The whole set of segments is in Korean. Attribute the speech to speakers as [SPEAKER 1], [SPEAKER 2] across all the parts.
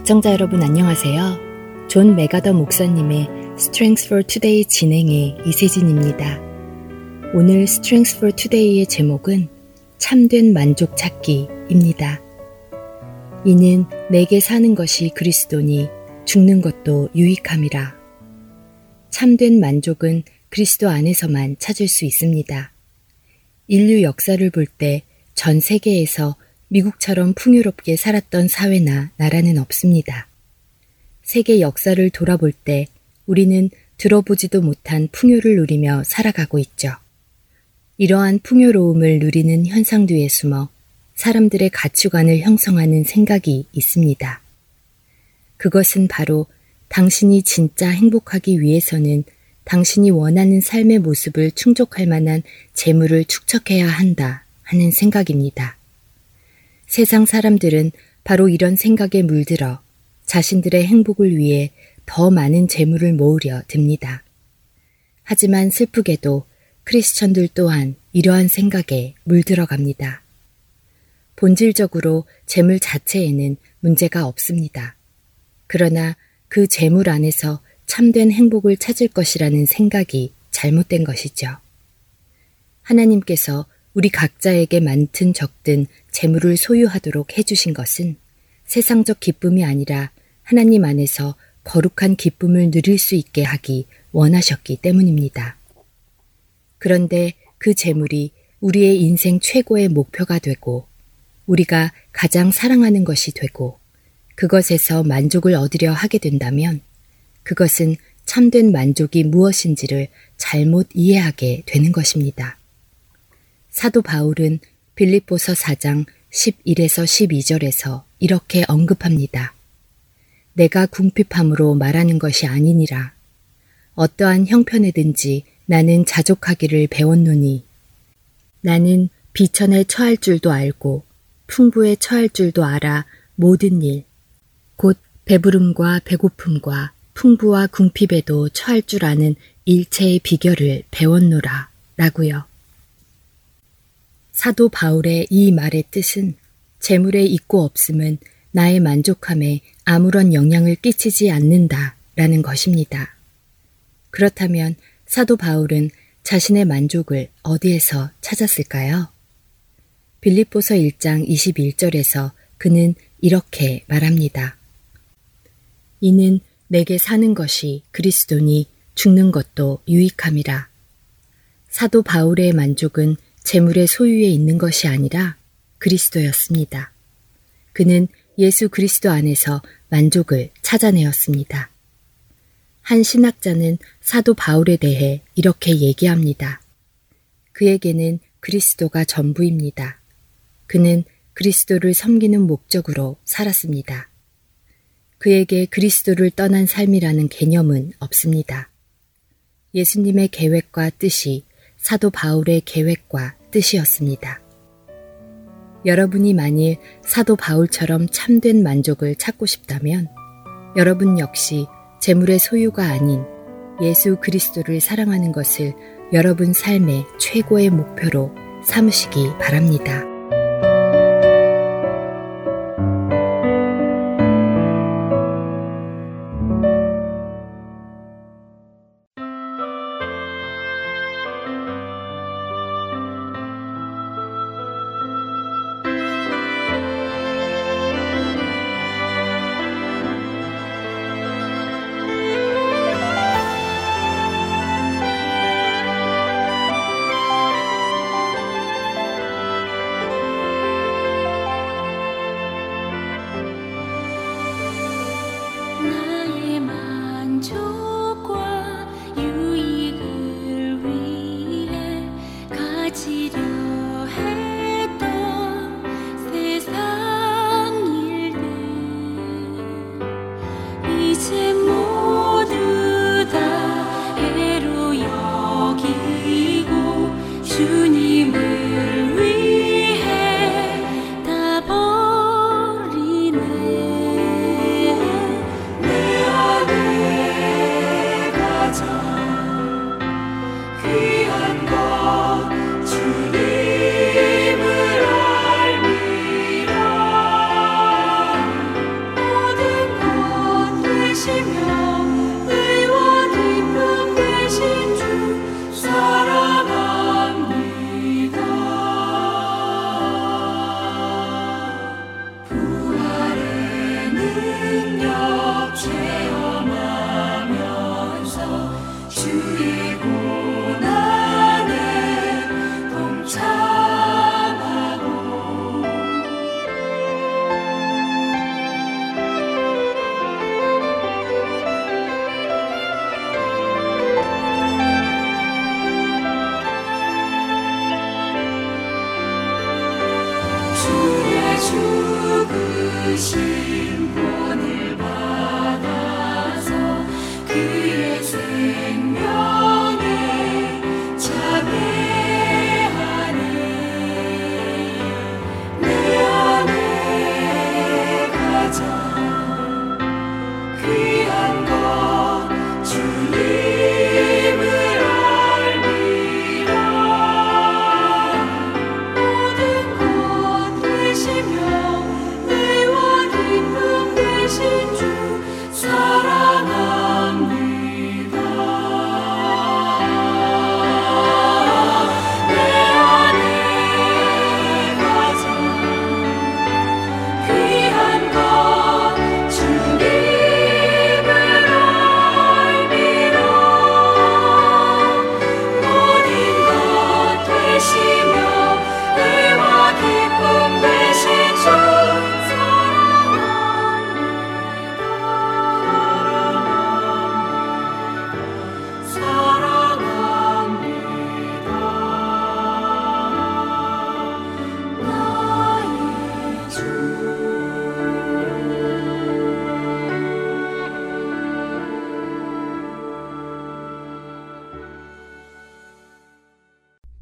[SPEAKER 1] 애청자 여러분 안녕하세요. 존 맥아더 목사님의 Strength for Today 진행의 이세진입니다. 오늘 Strength for Today의 제목은 참된 만족 찾기입니다. 이는 내게 사는 것이 그리스도니 죽는 것도 유익함이라. 참된 만족은 그리스도 안에서만 찾을 수 있습니다. 인류 역사를 볼 때 전 세계에서 미국처럼 풍요롭게 살았던 사회나 나라는 없습니다. 세계 역사를 돌아볼 때 우리는 들어보지도 못한 풍요를 누리며 살아가고 있죠. 이러한 풍요로움을 누리는 현상 뒤에 숨어 사람들의 가치관을 형성하는 생각이 있습니다. 그것은 바로 당신이 진짜 행복하기 위해서는 당신이 원하는 삶의 모습을 충족할 만한 재물을 축적해야 한다 하는 생각입니다. 세상 사람들은 바로 이런 생각에 물들어 자신들의 행복을 위해 더 많은 재물을 모으려 듭니다. 하지만 슬프게도 크리스천들 또한 이러한 생각에 물들어 갑니다. 본질적으로 재물 자체에는 문제가 없습니다. 그러나 그 재물 안에서 참된 행복을 찾을 것이라는 생각이 잘못된 것이죠. 하나님께서 우리 각자에게 많든 적든 재물을 소유하도록 해주신 것은 세상적 기쁨이 아니라 하나님 안에서 거룩한 기쁨을 누릴 수 있게 하기 원하셨기 때문입니다. 그런데 그 재물이 우리의 인생 최고의 목표가 되고 우리가 가장 사랑하는 것이 되고 그것에서 만족을 얻으려 하게 된다면 그것은 참된 만족이 무엇인지를 잘못 이해하게 되는 것입니다. 사도 바울은 빌립보서 4장 11에서 12절에서 이렇게 언급합니다. 내가 궁핍함으로 말하는 것이 아니니라. 어떠한 형편에든지 나는 자족하기를 배웠노니 나는 비천에 처할 줄도 알고 풍부에 처할 줄도 알아 모든 일, 곧 배부름과 배고픔과 풍부와 궁핍에도 처할 줄 아는 일체의 비결을 배웠노라 라고요. 사도 바울의 이 말의 뜻은 재물의 있고 없음은 나의 만족함에 아무런 영향을 끼치지 않는다 라는 것입니다. 그렇다면 사도 바울은 자신의 만족을 어디에서 찾았을까요? 빌립보서 1장 21절에서 그는 이렇게 말합니다. 이는 내게 사는 것이 그리스도니 죽는 것도 유익함이라. 사도 바울의 만족은 재물의 소유에 있는 것이 아니라 그리스도였습니다. 그는 예수 그리스도 안에서 만족을 찾아내었습니다. 한 신학자는 사도 바울에 대해 이렇게 얘기합니다. 그에게는 그리스도가 전부입니다. 그는 그리스도를 섬기는 목적으로 살았습니다. 그에게 그리스도를 떠난 삶이라는 개념은 없습니다. 예수님의 계획과 뜻이 사도 바울의 계획과 뜻이었습니다. 여러분이 만일 사도 바울처럼 참된 만족을 찾고 싶다면 여러분 역시 재물의 소유가 아닌 예수 그리스도를 사랑하는 것을 여러분 삶의 최고의 목표로 삼으시기 바랍니다.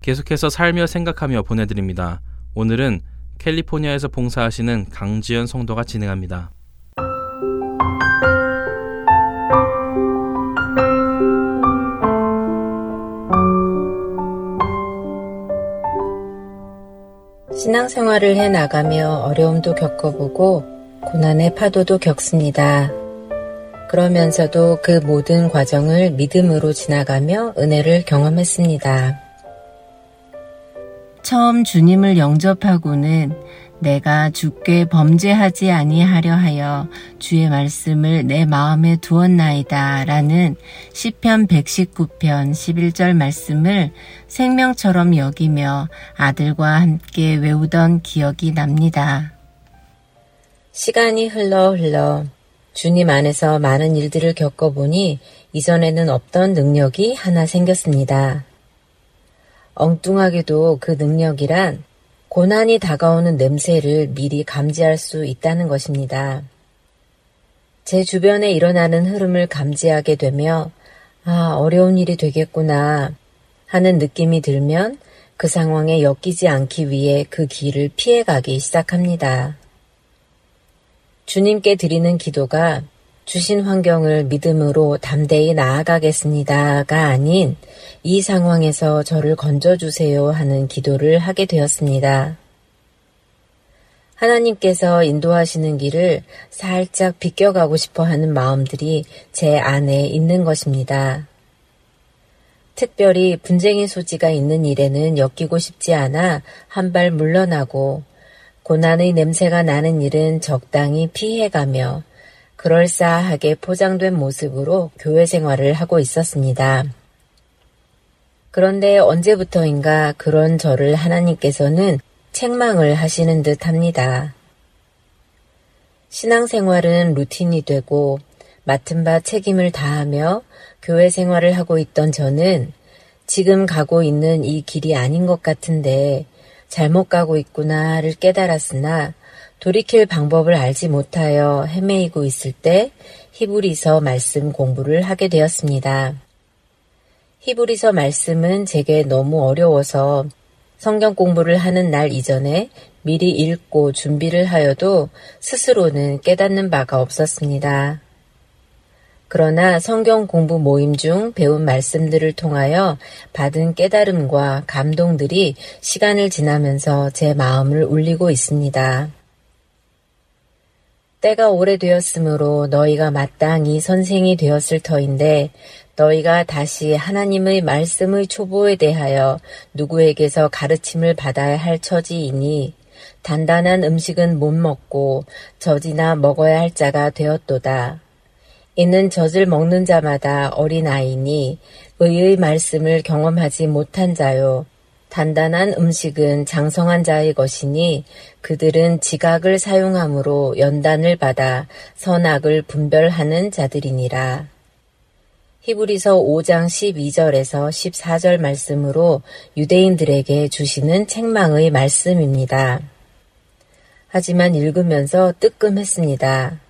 [SPEAKER 2] 계속해서 살며 생각하며 보내드립니다. 오늘은 캘리포니아에서 봉사하시는 강지연 성도가 진행합니다.
[SPEAKER 3] 신앙생활을 해 나가며 어려움도 겪어보고 고난의 파도도 겪습니다. 그러면서도 그 모든 과정을 믿음으로 지나가며 은혜를 경험했습니다. 처음 주님을 영접하고는 내가 주께 범죄하지 아니하려 하여 주의 말씀을 내 마음에 두었나이다 라는 시편 119편 11절 말씀을 생명처럼 여기며 아들과 함께 외우던 기억이 납니다. 시간이 흘러 흘러 주님 안에서 많은 일들을 겪어보니 이전에는 없던 능력이 하나 생겼습니다. 엉뚱하게도 그 능력이란 고난이 다가오는 냄새를 미리 감지할 수 있다는 것입니다. 제 주변에 일어나는 흐름을 감지하게 되며, 아, 어려운 일이 되겠구나 하는 느낌이 들면 그 상황에 엮이지 않기 위해 그 길을 피해가기 시작합니다. 주님께 드리는 기도가 주신 환경을 믿음으로 담대히 나아가겠습니다가 아닌 이 상황에서 저를 건져주세요 하는 기도를 하게 되었습니다. 하나님께서 인도하시는 길을 살짝 비껴가고 싶어 하는 마음들이 제 안에 있는 것입니다. 특별히 분쟁의 소지가 있는 일에는 엮이고 싶지 않아 한 발 물러나고 고난의 냄새가 나는 일은 적당히 피해가며 그럴싸하게 포장된 모습으로 교회 생활을 하고 있었습니다. 그런데 언제부터인가 그런 저를 하나님께서는 책망을 하시는 듯 합니다. 신앙생활은 루틴이 되고 맡은 바 책임을 다하며 교회 생활을 하고 있던 저는 지금 가고 있는 이 길이 아닌 것 같은데 잘못 가고 있구나를 깨달았으나 돌이킬 방법을 알지 못하여 헤매이고 있을 때 히브리서 말씀 공부를 하게 되었습니다. 히브리서 말씀은 제게 너무 어려워서 성경 공부를 하는 날 이전에 미리 읽고 준비를 하여도 스스로는 깨닫는 바가 없었습니다. 그러나 성경 공부 모임 중 배운 말씀들을 통하여 받은 깨달음과 감동들이 시간을 지나면서 제 마음을 울리고 있습니다. 때가 오래되었으므로 너희가 마땅히 선생이 되었을 터인데 너희가 다시 하나님의 말씀의 초보에 대하여 누구에게서 가르침을 받아야 할 처지이니 단단한 음식은 못 먹고 젖이나 먹어야 할 자가 되었도다. 이는 젖을 먹는 자마다 어린아이니 의의 말씀을 경험하지 못한 자요. 단단한 음식은 장성한 자의 것이니 그들은 지각을 사용함으로 연단을 받아 선악을 분별하는 자들이니라. 히브리서 5장 12절에서 14절 말씀으로 유대인들에게 주시는 책망의 말씀입니다. 하지만 읽으면서 뜨끔했습니다.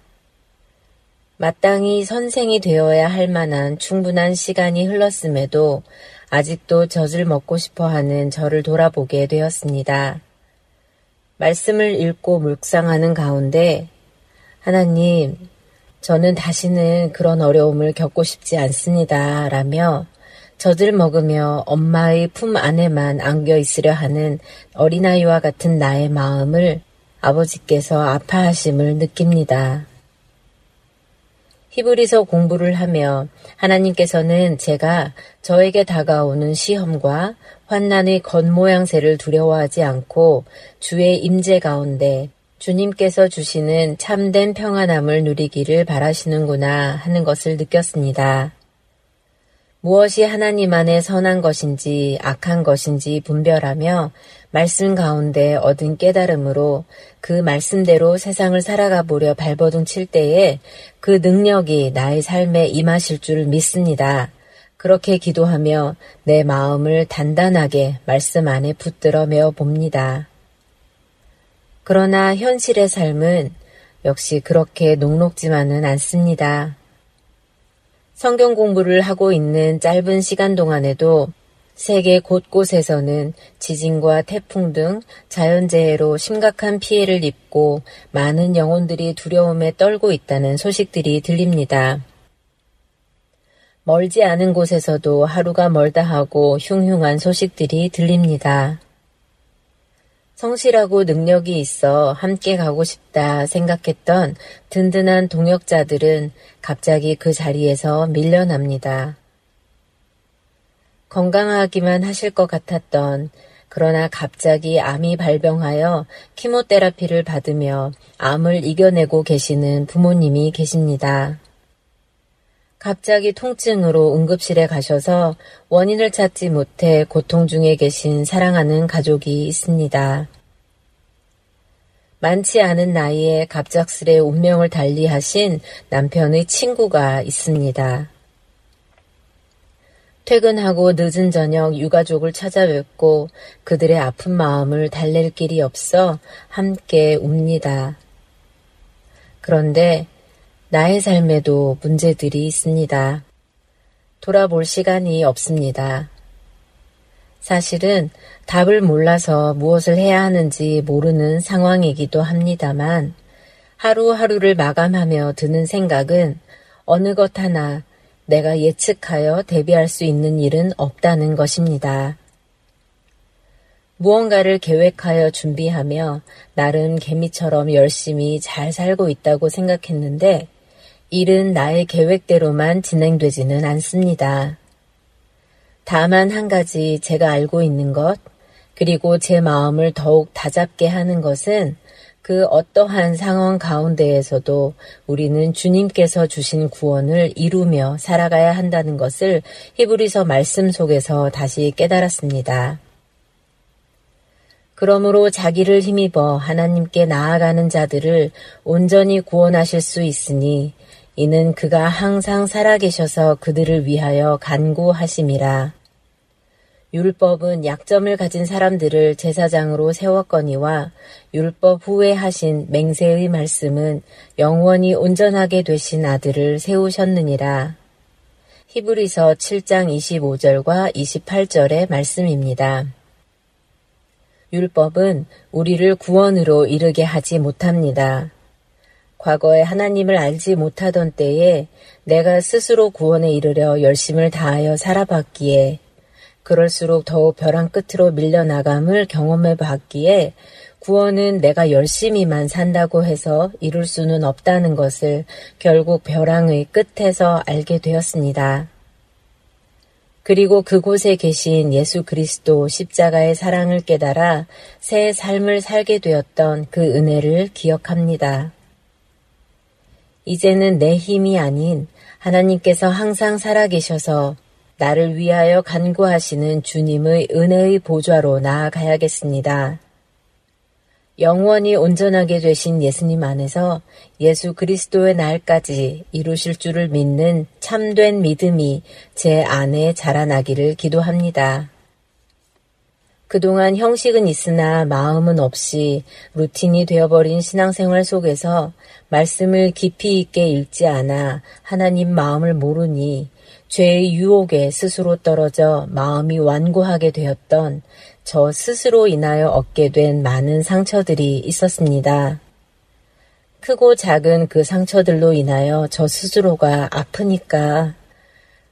[SPEAKER 3] 마땅히 선생이 되어야 할 만한 충분한 시간이 흘렀음에도 아직도 젖을 먹고 싶어 하는 저를 돌아보게 되었습니다. 말씀을 읽고 묵상하는 가운데 하나님, 저는 다시는 그런 어려움을 겪고 싶지 않습니다. 라며 젖을 먹으며 엄마의 품 안에만 안겨 있으려 하는 어린아이와 같은 나의 마음을 아버지께서 아파하심을 느낍니다. 히브리서 공부를 하며 하나님께서는 제가 저에게 다가오는 시험과 환난의 겉모양새를 두려워하지 않고 주의 임재 가운데 주님께서 주시는 참된 평안함을 누리기를 바라시는구나 하는 것을 느꼈습니다. 무엇이 하나님 안에 선한 것인지 악한 것인지 분별하며 말씀 가운데 얻은 깨달음으로 그 말씀대로 세상을 살아가 보려 발버둥 칠 때에 그 능력이 나의 삶에 임하실 줄 믿습니다. 그렇게 기도하며 내 마음을 단단하게 말씀 안에 붙들어 메어 봅니다. 그러나 현실의 삶은 역시 그렇게 녹록지만은 않습니다. 성경 공부를 하고 있는 짧은 시간 동안에도 세계 곳곳에서는 지진과 태풍 등 자연재해로 심각한 피해를 입고 많은 영혼들이 두려움에 떨고 있다는 소식들이 들립니다. 멀지 않은 곳에서도 하루가 멀다 하고 흉흉한 소식들이 들립니다. 성실하고 능력이 있어 함께 가고 싶다 생각했던 든든한 동역자들은 갑자기 그 자리에서 밀려납니다. 건강하기만 하실 것 같았던 그러나 갑자기 암이 발병하여 키모테라피를 받으며 암을 이겨내고 계시는 부모님이 계십니다. 갑자기 통증으로 응급실에 가셔서 원인을 찾지 못해 고통 중에 계신 사랑하는 가족이 있습니다. 많지 않은 나이에 갑작스레 운명을 달리하신 남편의 친구가 있습니다. 퇴근하고 늦은 저녁 유가족을 찾아뵙고 그들의 아픈 마음을 달랠 길이 없어 함께 웁니다. 그런데 나의 삶에도 문제들이 있습니다. 돌아볼 시간이 없습니다. 사실은 답을 몰라서 무엇을 해야 하는지 모르는 상황이기도 합니다만 하루하루를 마감하며 드는 생각은 어느 것 하나 내가 예측하여 대비할 수 있는 일은 없다는 것입니다. 무언가를 계획하여 준비하며 나름 개미처럼 열심히 잘 살고 있다고 생각했는데 일은 나의 계획대로만 진행되지는 않습니다. 다만 한 가지 제가 알고 있는 것, 그리고 제 마음을 더욱 다잡게 하는 것은 그 어떠한 상황 가운데에서도 우리는 주님께서 주신 구원을 이루며 살아가야 한다는 것을 히브리서 말씀 속에서 다시 깨달았습니다. 그러므로 자기를 힘입어 하나님께 나아가는 자들을 온전히 구원하실 수 있으니 이는 그가 항상 살아계셔서 그들을 위하여 간구하심이라. 율법은 약점을 가진 사람들을 제사장으로 세웠거니와 율법 후에 하신 맹세의 말씀은 영원히 온전하게 되신 아들을 세우셨느니라. 히브리서 7장 25절과 28절의 말씀입니다. 율법은 우리를 구원으로 이르게 하지 못합니다. 과거에 하나님을 알지 못하던 때에 내가 스스로 구원에 이르려 열심을 다하여 살아봤기에 그럴수록 더욱 벼랑 끝으로 밀려나감을 경험해 봤기에 구원은 내가 열심히만 산다고 해서 이룰 수는 없다는 것을 결국 벼랑의 끝에서 알게 되었습니다. 그리고 그곳에 계신 예수 그리스도 십자가의 사랑을 깨달아 새 삶을 살게 되었던 그 은혜를 기억합니다. 이제는 내 힘이 아닌 하나님께서 항상 살아계셔서 나를 위하여 간구하시는 주님의 은혜의 보좌로 나아가야겠습니다. 영원히 온전하게 되신 예수님 안에서 예수 그리스도의 날까지 이루실 줄을 믿는 참된 믿음이 제 안에 자라나기를 기도합니다. 그동안 형식은 있으나 마음은 없이 루틴이 되어버린 신앙생활 속에서 말씀을 깊이 있게 읽지 않아 하나님 마음을 모르니 죄의 유혹에 스스로 떨어져 마음이 완고하게 되었던 저 스스로 인하여 얻게 된 많은 상처들이 있었습니다. 크고 작은 그 상처들로 인하여 저 스스로가 아프니까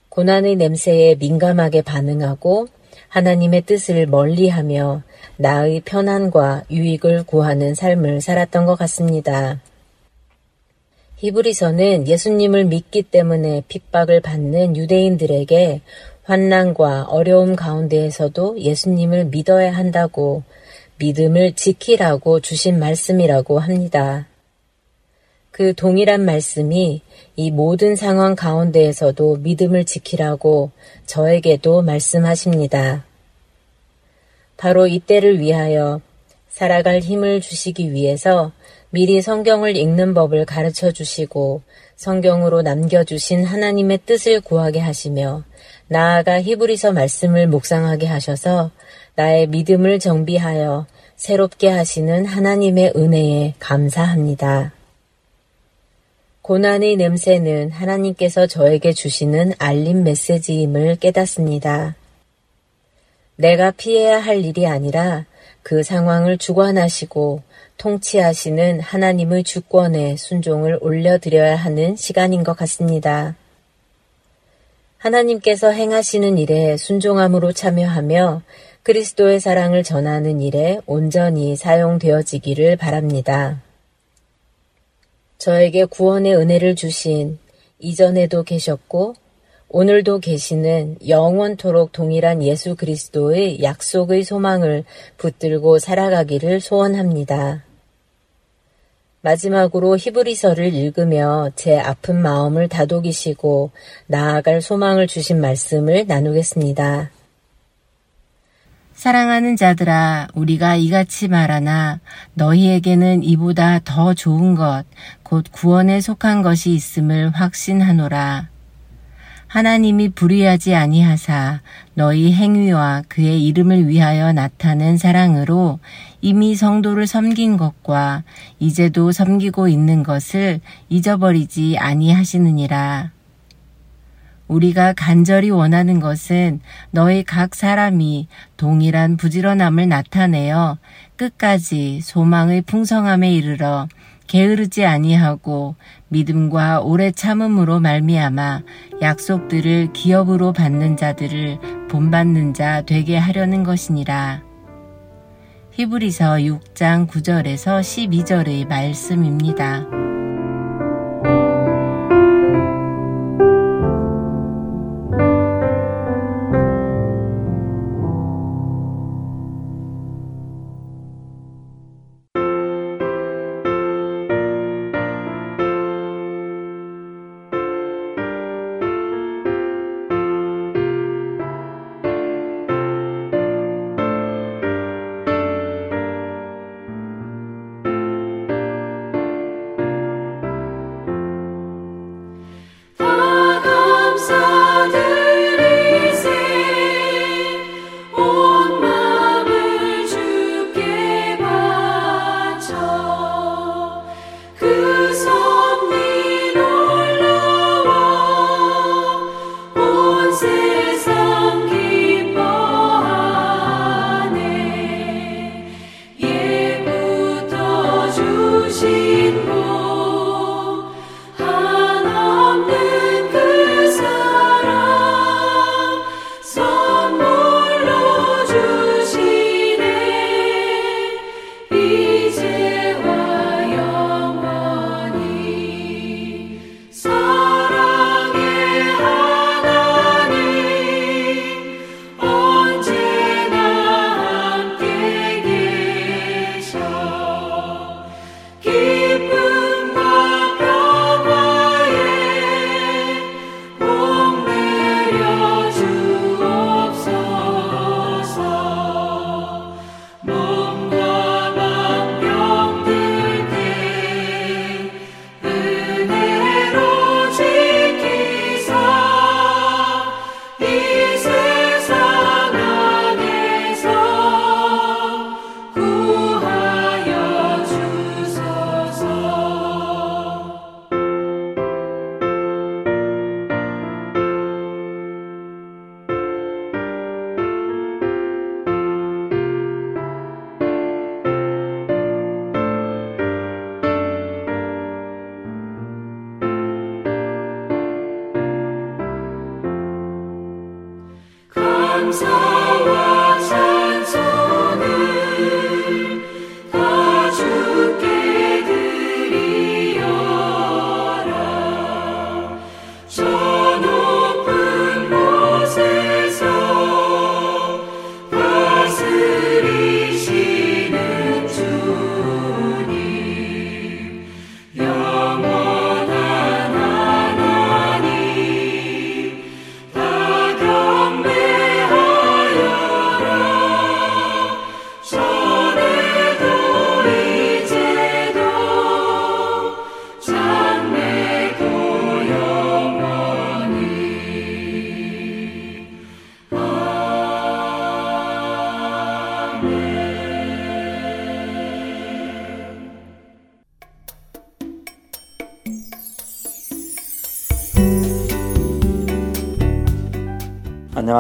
[SPEAKER 3] 고난의 냄새에 민감하게 반응하고 하나님의 뜻을 멀리하며 나의 편안과 유익을 구하는 삶을 살았던 것 같습니다. 히브리서는 예수님을 믿기 때문에 핍박을 받는 유대인들에게 환난과 어려움 가운데에서도 예수님을 믿어야 한다고 믿음을 지키라고 주신 말씀이라고 합니다. 그 동일한 말씀이 이 모든 상황 가운데에서도 믿음을 지키라고 저에게도 말씀하십니다. 바로 이때를 위하여 살아갈 힘을 주시기 위해서 미리 성경을 읽는 법을 가르쳐 주시고 성경으로 남겨주신 하나님의 뜻을 구하게 하시며 나아가 히브리서 말씀을 묵상하게 하셔서 나의 믿음을 정비하여 새롭게 하시는 하나님의 은혜에 감사합니다. 고난의 냄새는 하나님께서 저에게 주시는 알림 메시지임을 깨닫습니다. 내가 피해야 할 일이 아니라 그 상황을 주관하시고 통치하시는 하나님의 주권에 순종을 올려드려야 하는 시간인 것 같습니다. 하나님께서 행하시는 일에 순종함으로 참여하며 그리스도의 사랑을 전하는 일에 온전히 사용되어지기를 바랍니다. 저에게 구원의 은혜를 주신 이전에도 계셨고 오늘도 계시는 영원토록 동일한 예수 그리스도의 약속의 소망을 붙들고 살아가기를 소원합니다. 마지막으로 히브리서를 읽으며 제 아픈 마음을 다독이시고 나아갈 소망을 주신 말씀을 나누겠습니다.
[SPEAKER 4] 사랑하는 자들아, 우리가 이같이 말하나 너희에게는 이보다 더 좋은 것, 곧 구원에 속한 것이 있음을 확신하노라. 하나님이 불의하지 아니하사 너희 행위와 그의 이름을 위하여 나타낸 사랑으로 이미 성도를 섬긴 것과 이제도 섬기고 있는 것을 잊어버리지 아니하시느니라. 우리가 간절히 원하는 것은 너희 각 사람이 동일한 부지런함을 나타내어 끝까지 소망의 풍성함에 이르러 게으르지 아니하고 믿음과 오래 참음으로 말미암아 약속들을 기업으로 받는 자들을 본받는 자 되게 하려는 것이니라. 히브리서 6장 9절에서 12절의 말씀입니다. Rosa.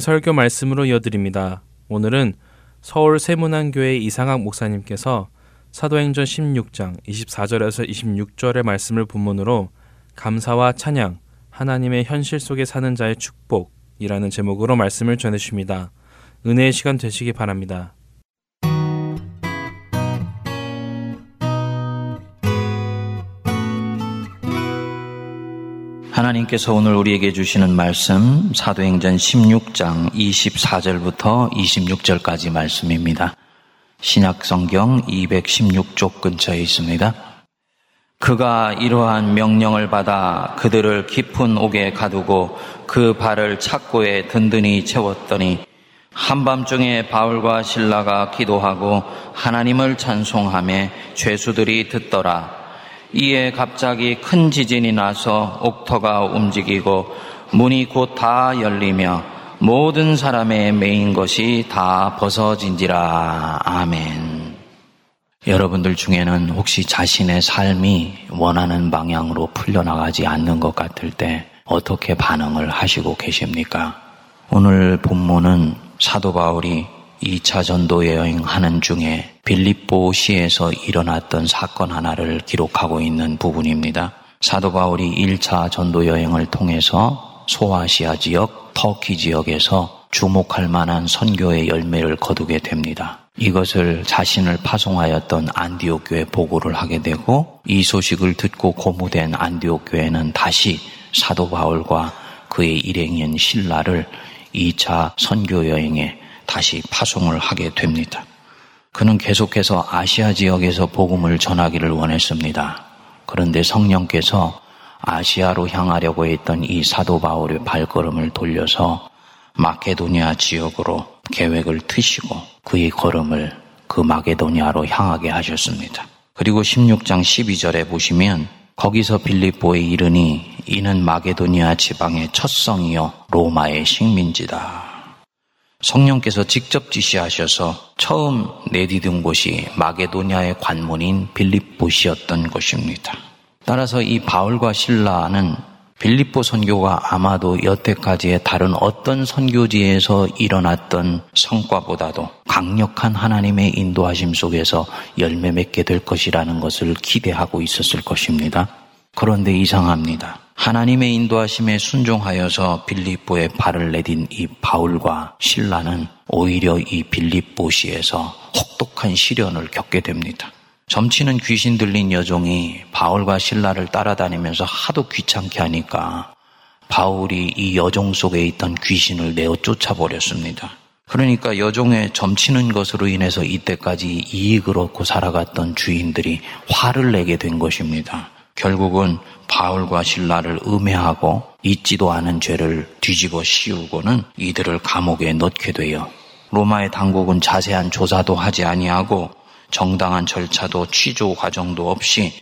[SPEAKER 2] 설교 말씀으로 이어드립니다. 오늘은 서울 세문안교회 이상학 목사님께서 사도행전 16장 24절에서 26절의 말씀을 본문으로 감사와 찬양, 하나님의 현실 속에 사는 자의 축복이라는 제목으로 말씀을 전해 주십니다. 은혜의 시간 되시기 바랍니다.
[SPEAKER 5] 하나님께서 오늘 우리에게 주시는 말씀 사도행전 16장 24절부터 26절까지 말씀입니다. 신약 성경 216쪽 근처에 있습니다. 그가 이러한 명령을 받아 그들을 깊은 옥에 가두고 그 발을 착고에 든든히 채웠더니 한밤중에 바울과 신라가 기도하고 하나님을 찬송함에 죄수들이 듣더라. 이에 갑자기 큰 지진이 나서 옥터가 움직이고 문이 곧 다 열리며 모든 사람의 메인 것이 다 벗어진지라. 아멘. 여러분들 중에는 혹시 자신의 삶이 원하는 방향으로 풀려나가지 않는 것 같을 때 어떻게 반응을 하시고 계십니까? 오늘 본문은 사도 바울이 2차 전도 여행하는 중에 빌립보 시에서 일어났던 사건 하나를 기록하고 있는 부분입니다. 사도 바울이 1차 전도 여행을 통해서 소아시아 지역, 터키 지역에서 주목할 만한 선교의 열매를 거두게 됩니다. 이것을 자신을 파송하였던 안디옥 교회 보고를 하게 되고 이 소식을 듣고 고무된 안디옥 교회는 다시 사도 바울과 그의 일행인 신라를 2차 선교 여행에 다시 파송을 하게 됩니다. 그는 계속해서 아시아 지역에서 복음을 전하기를 원했습니다. 그런데 성령께서 아시아로 향하려고 했던 이 사도 바울의 발걸음을 돌려서 마케도니아 지역으로 계획을 트시고 그의 걸음을 그 마게도니아로 향하게 하셨습니다. 그리고 16장 12절에 보시면 거기서 빌립보에 이르니 이는 마게도니아 지방의 첫 성이요 로마의 식민지다. 성령께서 직접 지시하셔서 처음 내디딘 곳이 마게도니아의 관문인 빌립보시였던 것입니다. 따라서 이 바울과 신라는 빌립보 선교가 아마도 여태까지의 다른 어떤 선교지에서 일어났던 성과보다도 강력한 하나님의 인도하심 속에서 열매 맺게 될 것이라는 것을 기대하고 있었을 것입니다. 그런데 이상합니다. 하나님의 인도하심에 순종하여서 빌립보에 발을 내딘 이 바울과 신라는 오히려 이 빌립보시에서 혹독한 시련을 겪게 됩니다. 점치는 귀신 들린 여종이 바울과 신라를 따라다니면서 하도 귀찮게 하니까 바울이 이 여종 속에 있던 귀신을 내어 쫓아버렸습니다. 그러니까 여종의 점치는 것으로 인해서 이때까지 이익을 얻고 살아갔던 주인들이 화를 내게 된 것입니다. 결국은 바울과 신라를 음해하고 잊지도 않은 죄를 뒤집어 씌우고는 이들을 감옥에 넣게 되어 로마의 당국은 자세한 조사도 하지 아니하고 정당한 절차도 취조 과정도 없이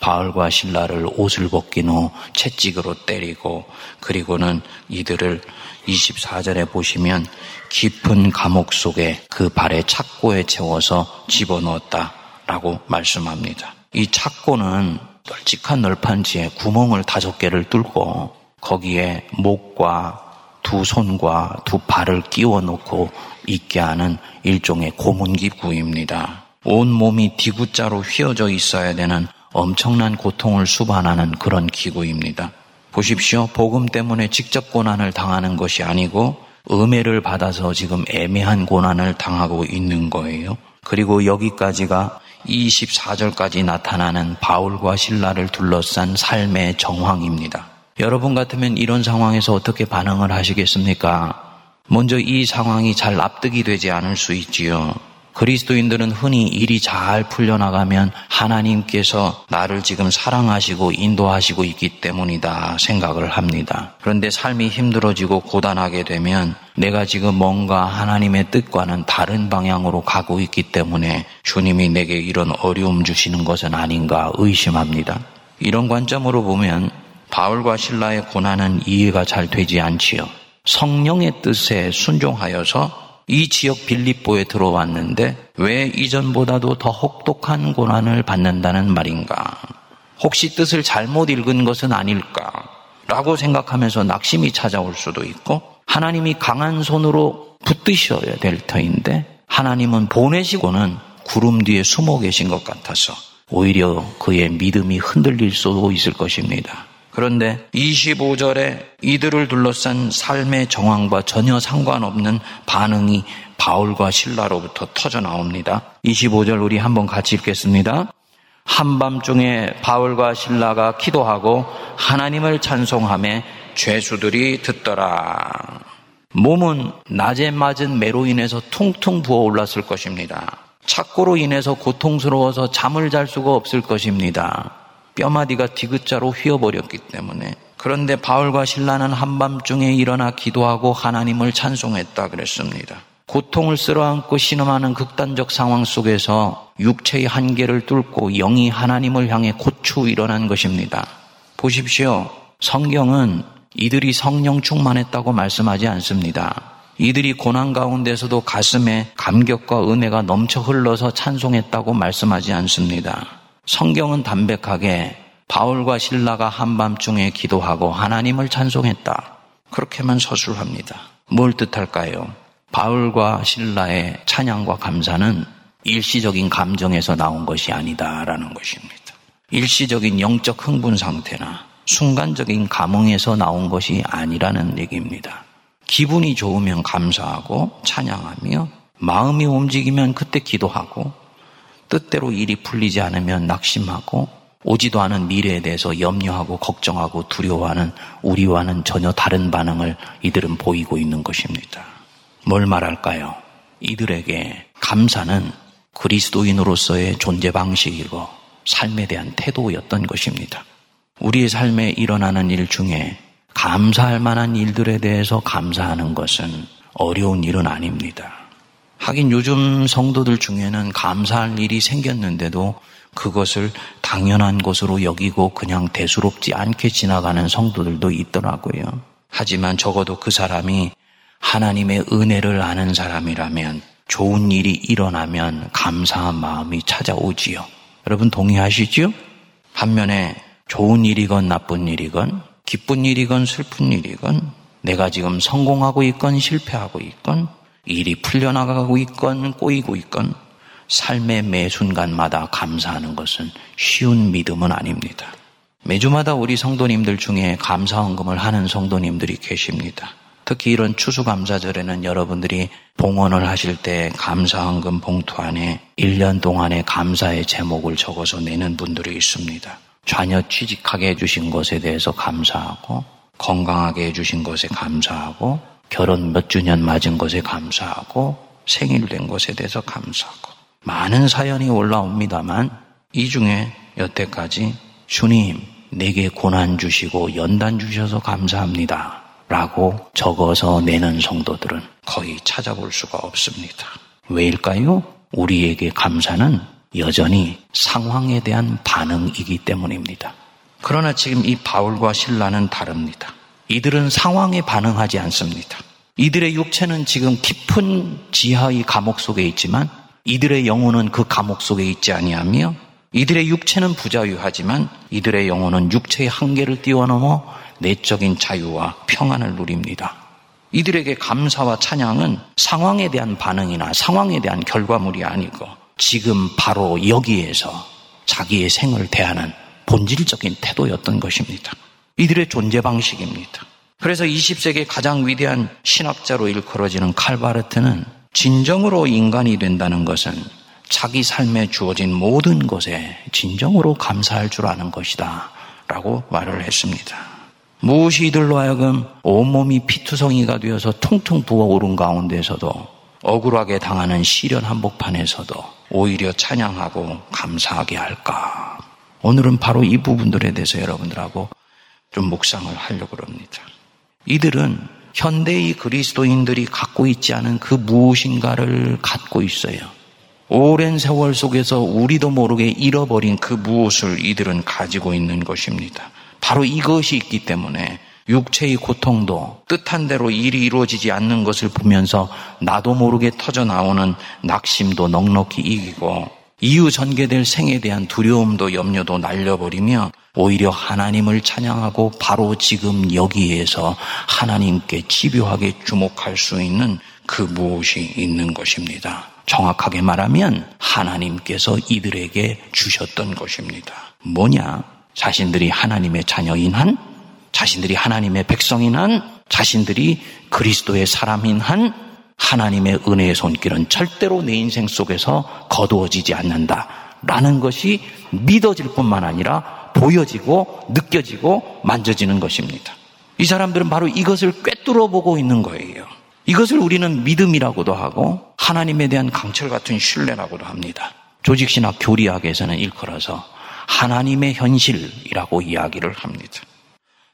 [SPEAKER 5] 바울과 신라를 옷을 벗긴 후 채찍으로 때리고 그리고는 이들을 24절에 보시면 깊은 감옥 속에 그 발에 착고에 채워서 집어넣었다라고 말씀합니다. 이 착고는 널찍한 널판지에 구멍을 다섯 개를 뚫고 거기에 목과 두 손과 두 발을 끼워 놓고 있게 하는 일종의 고문기구입니다. 온 몸이 디귿자로 휘어져 있어야 되는 엄청난 고통을 수반하는 그런 기구입니다. 보십시오. 복음 때문에 직접 고난을 당하는 것이 아니고 음해를 받아서 지금 애매한 고난을 당하고 있는 거예요. 그리고 여기까지가 24절까지 나타나는 바울과 신라를 둘러싼 삶의 정황입니다. 여러분 같으면 이런 상황에서 어떻게 반응을 하시겠습니까? 먼저 이 상황이 잘 납득이 되지 않을 수 있지요. 그리스도인들은 흔히 일이 잘 풀려나가면 하나님께서 나를 지금 사랑하시고 인도하시고 있기 때문이다 생각을 합니다. 그런데 삶이 힘들어지고 고단하게 되면 내가 지금 뭔가 하나님의 뜻과는 다른 방향으로 가고 있기 때문에 주님이 내게 이런 어려움 주시는 것은 아닌가 의심합니다. 이런 관점으로 보면 바울과 신라의 고난은 이해가 잘 되지 않지요. 성령의 뜻에 순종하여서 이 지역 빌립보에 들어왔는데 왜 이전보다도 더 혹독한 고난을 받는다는 말인가? 혹시 뜻을 잘못 읽은 것은 아닐까? 라고 생각하면서 낙심이 찾아올 수도 있고 하나님이 강한 손으로 붙드셔야 될 터인데 하나님은 보내시고는 구름 뒤에 숨어 계신 것 같아서 오히려 그의 믿음이 흔들릴 수도 있을 것입니다. 그런데 25절에 이들을 둘러싼 삶의 정황과 전혀 상관없는 반응이 바울과 신라로부터 터져 나옵니다. 25절 우리 한번 같이 읽겠습니다. 한밤중에 바울과 신라가 기도하고 하나님을 찬송함에 죄수들이 듣더라. 몸은 낮에 맞은 매로 인해서 퉁퉁 부어 올랐을 것입니다. 착고로 인해서 고통스러워서 잠을 잘 수가 없을 것입니다. 뼈마디가 디귿자로 휘어버렸기 때문에 그런데 바울과 신라는 한밤중에 일어나 기도하고 하나님을 찬송했다 그랬습니다. 고통을 쓸어안고 신음하는 극단적 상황 속에서 육체의 한계를 뚫고 영이 하나님을 향해 고추 일어난 것입니다. 보십시오. 성경은 이들이 성령 충만했다고 말씀하지 않습니다. 이들이 고난 가운데서도 가슴에 감격과 은혜가 넘쳐 흘러서 찬송했다고 말씀하지 않습니다. 성경은 담백하게 바울과 신라가 한밤중에 기도하고 하나님을 찬송했다. 그렇게만 서술합니다. 뭘 뜻할까요? 바울과 신라의 찬양과 감사는 일시적인 감정에서 나온 것이 아니다라는 것입니다. 일시적인 영적 흥분 상태나 순간적인 감흥에서 나온 것이 아니라는 얘기입니다. 기분이 좋으면 감사하고 찬양하며 마음이 움직이면 그때 기도하고 뜻대로 일이 풀리지 않으면 낙심하고 오지도 않은 미래에 대해서 염려하고 걱정하고 두려워하는 우리와는 전혀 다른 반응을 이들은 보이고 있는 것입니다. 뭘 말할까요? 이들에게 감사는 그리스도인으로서의 존재 방식이고 삶에 대한 태도였던 것입니다. 우리의 삶에 일어나는 일 중에 감사할 만한 일들에 대해서 감사하는 것은 어려운 일은 아닙니다. 하긴 요즘 성도들 중에는 감사할 일이 생겼는데도 그것을 당연한 것으로 여기고 그냥 대수롭지 않게 지나가는 성도들도 있더라고요. 하지만 적어도 그 사람이 하나님의 은혜를 아는 사람이라면 좋은 일이 일어나면 감사한 마음이 찾아오지요. 여러분 동의하시죠? 반면에 좋은 일이건 나쁜 일이건 기쁜 일이건 슬픈 일이건 내가 지금 성공하고 있건 실패하고 있건 일이 풀려나가고 있건 꼬이고 있건 삶의 매 순간마다 감사하는 것은 쉬운 믿음은 아닙니다. 매주마다 우리 성도님들 중에 감사헌금을 하는 성도님들이 계십니다. 특히 이런 추수감사절에는 여러분들이 봉헌을 하실 때 감사헌금 봉투 안에 1년 동안의 감사의 제목을 적어서 내는 분들이 있습니다. 자녀 취직하게 해주신 것에 대해서 감사하고 건강하게 해주신 것에 감사하고 결혼 몇 주년 맞은 것에 감사하고 생일 된 것에 대해서 감사하고 많은 사연이 올라옵니다만 이 중에 여태까지 주님 내게 고난 주시고 연단 주셔서 감사합니다. 라고 적어서 내는 성도들은 거의 찾아볼 수가 없습니다. 왜일까요? 우리에게 감사는 여전히 상황에 대한 반응이기 때문입니다. 그러나 지금 이 바울과 신라는 다릅니다. 이들은 상황에 반응하지 않습니다. 이들의 육체는 지금 깊은 지하의 감옥 속에 있지만 이들의 영혼은 그 감옥 속에 있지 아니하며 이들의 육체는 부자유하지만 이들의 영혼은 육체의 한계를 뛰어넘어 내적인 자유와 평안을 누립니다. 이들에게 감사와 찬양은 상황에 대한 반응이나 상황에 대한 결과물이 아니고 지금 바로 여기에서 자기의 생을 대하는 본질적인 태도였던 것입니다. 이들의 존재 방식입니다. 그래서 20세기 가장 위대한 신학자로 일컬어지는 칼바르트는 진정으로 인간이 된다는 것은 자기 삶에 주어진 모든 것에 진정으로 감사할 줄 아는 것이다. 라고 말을 했습니다. 무엇이 이들로 하여금 온몸이 피투성이가 되어서 퉁퉁 부어오른 가운데서도 억울하게 당하는 시련 한복판에서도 오히려 찬양하고 감사하게 할까? 오늘은 바로 이 부분들에 대해서 여러분들하고 좀 묵상을 하려고 합니다. 이들은 현대의 그리스도인들이 갖고 있지 않은 그 무엇인가를 갖고 있어요. 오랜 세월 속에서 우리도 모르게 잃어버린 그 무엇을 이들은 가지고 있는 것입니다. 바로 이것이 있기 때문에 육체의 고통도 뜻한 대로 일이 이루어지지 않는 것을 보면서 나도 모르게 터져 나오는 낙심도 넉넉히 이기고 이후 전개될 생에 대한 두려움도 염려도 날려버리며 오히려 하나님을 찬양하고 바로 지금 여기에서 하나님께 집요하게 주목할 수 있는 그 무엇이 있는 것입니다. 정확하게 말하면 하나님께서 이들에게 주셨던 것입니다. 뭐냐? 자신들이 하나님의 자녀인 한, 자신들이 하나님의 백성인 한, 자신들이 그리스도의 사람인 한, 하나님의 은혜의 손길은 절대로 내 인생 속에서 거두어지지 않는다. 라는 것이 믿어질 뿐만 아니라 보여지고 느껴지고 만져지는 것입니다. 이 사람들은 바로 이것을 꿰뚫어 보고 있는 거예요. 이것을 우리는 믿음이라고도 하고 하나님에 대한 강철 같은 신뢰라고도 합니다. 조직신학 교리학에서는 일컬어서 하나님의 현실이라고 이야기를 합니다.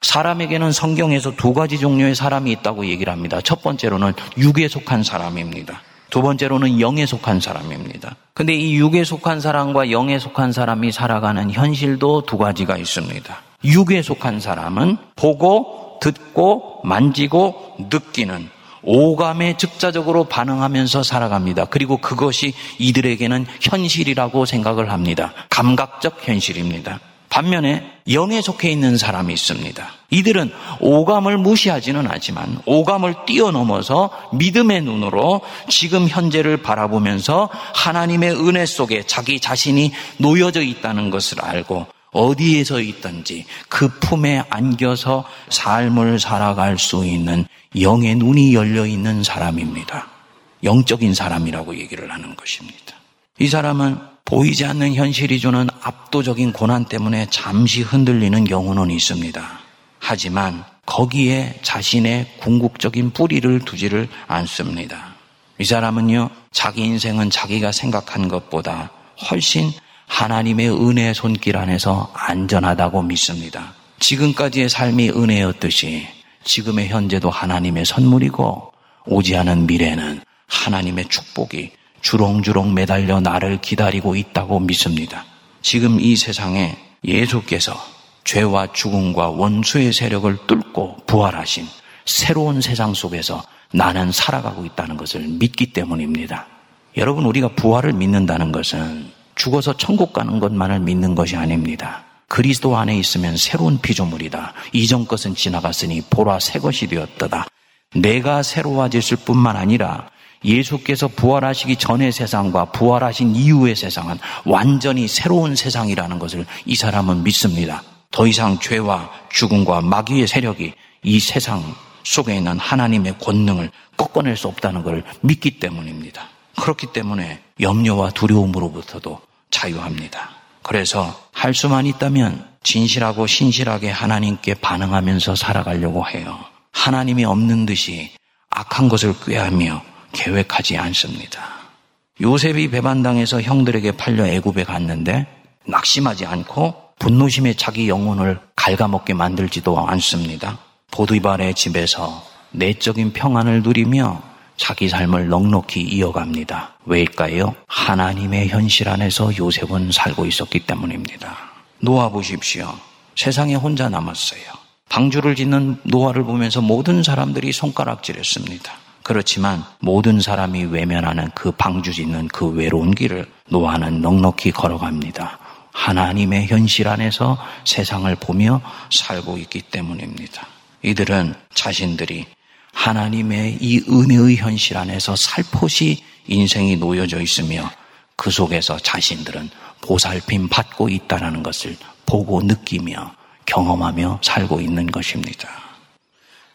[SPEAKER 5] 사람에게는 성경에서 두 가지 종류의 사람이 있다고 얘기를 합니다. 첫 번째로는 육에 속한 사람입니다. 두 번째로는 영에 속한 사람입니다. 근데 이 육에 속한 사람과 영에 속한 사람이 살아가는 현실도 두 가지가 있습니다. 육에 속한 사람은 보고, 듣고, 만지고, 느끼는 오감에 즉자적으로 반응하면서 살아갑니다. 그리고 그것이 이들에게는 현실이라고 생각을 합니다. 감각적 현실입니다. 반면에 영에 속해 있는 사람이 있습니다. 이들은 오감을 무시하지는 않지만 오감을 뛰어넘어서 믿음의 눈으로 지금 현재를 바라보면서 하나님의 은혜 속에 자기 자신이 놓여져 있다는 것을 알고 어디에서 있든지 그 품에 안겨서 삶을 살아갈 수 있는 영의 눈이 열려 있는 사람입니다. 영적인 사람이라고 얘기를 하는 것입니다. 이 사람은 보이지 않는 현실이 주는 압도적인 고난 때문에 잠시 흔들리는 경우는 있습니다. 하지만 거기에 자신의 궁극적인 뿌리를 두지를 않습니다. 이 사람은요, 자기 인생은 자기가 생각한 것보다 훨씬 하나님의 은혜의 손길 안에서 안전하다고 믿습니다. 지금까지의 삶이 은혜였듯이 지금의 현재도 하나님의 선물이고 오지 않은 미래는 하나님의 축복이 주렁주렁 매달려 나를 기다리고 있다고 믿습니다. 지금 이 세상에 예수께서 죄와 죽음과 원수의 세력을 뚫고 부활하신 새로운 세상 속에서 나는 살아가고 있다는 것을 믿기 때문입니다. 여러분, 우리가 부활을 믿는다는 것은 죽어서 천국 가는 것만을 믿는 것이 아닙니다. 그리스도 안에 있으면 새로운 피조물이다. 이전 것은 지나갔으니 보라 새 것이 되었다. 내가 새로워졌을 뿐만 아니라 예수께서 부활하시기 전의 세상과 부활하신 이후의 세상은 완전히 새로운 세상이라는 것을 이 사람은 믿습니다. 더 이상 죄와 죽음과 마귀의 세력이 이 세상 속에 있는 하나님의 권능을 꺾어낼 수 없다는 것을 믿기 때문입니다. 그렇기 때문에 염려와 두려움으로부터도 자유합니다. 그래서 할 수만 있다면 진실하고 신실하게 하나님께 반응하면서 살아가려고 해요. 하나님이 없는 듯이 악한 것을 꾀하며 계획하지 않습니다. 요셉이 배반당해서 형들에게 팔려 애굽에 갔는데 낙심하지 않고 분노심에 자기 영혼을 갉아먹게 만들지도 않습니다. 보디발의 집에서 내적인 평안을 누리며 자기 삶을 넉넉히 이어갑니다. 왜일까요? 하나님의 현실 안에서 요셉은 살고 있었기 때문입니다. 놓아 보십시오. 세상에 혼자 남았어요. 방주를 짓는 노아를 보면서 모든 사람들이 손가락질했습니다. 그렇지만 모든 사람이 외면하는 그 방주 짓는 그 외로운 길을 노아는 넉넉히 걸어갑니다. 하나님의 현실 안에서 세상을 보며 살고 있기 때문입니다. 이들은 자신들이 하나님의 이 은혜의 현실 안에서 살포시 인생이 놓여져 있으며 그 속에서 자신들은 보살핌 받고 있다는 것을 보고 느끼며 경험하며 살고 있는 것입니다.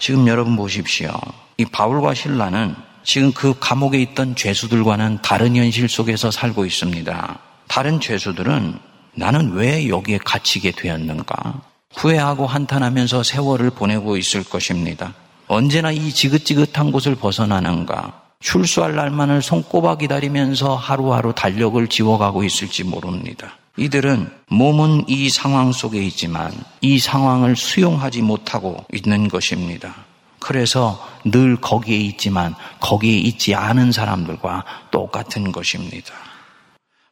[SPEAKER 5] 지금 여러분 보십시오. 이 바울과 신라는 지금 그 감옥에 있던 죄수들과는 다른 현실 속에서 살고 있습니다. 다른 죄수들은 나는 왜 여기에 갇히게 되었는가? 후회하고 한탄하면서 세월을 보내고 있을 것입니다. 언제나 이 지긋지긋한 곳을 벗어나는가? 출소할 날만을 손꼽아 기다리면서 하루하루 달력을 지워가고 있을지 모릅니다. 이들은 몸은 이 상황 속에 있지만 이 상황을 수용하지 못하고 있는 것입니다. 그래서 늘 거기에 있지만 거기에 있지 않은 사람들과 똑같은 것입니다.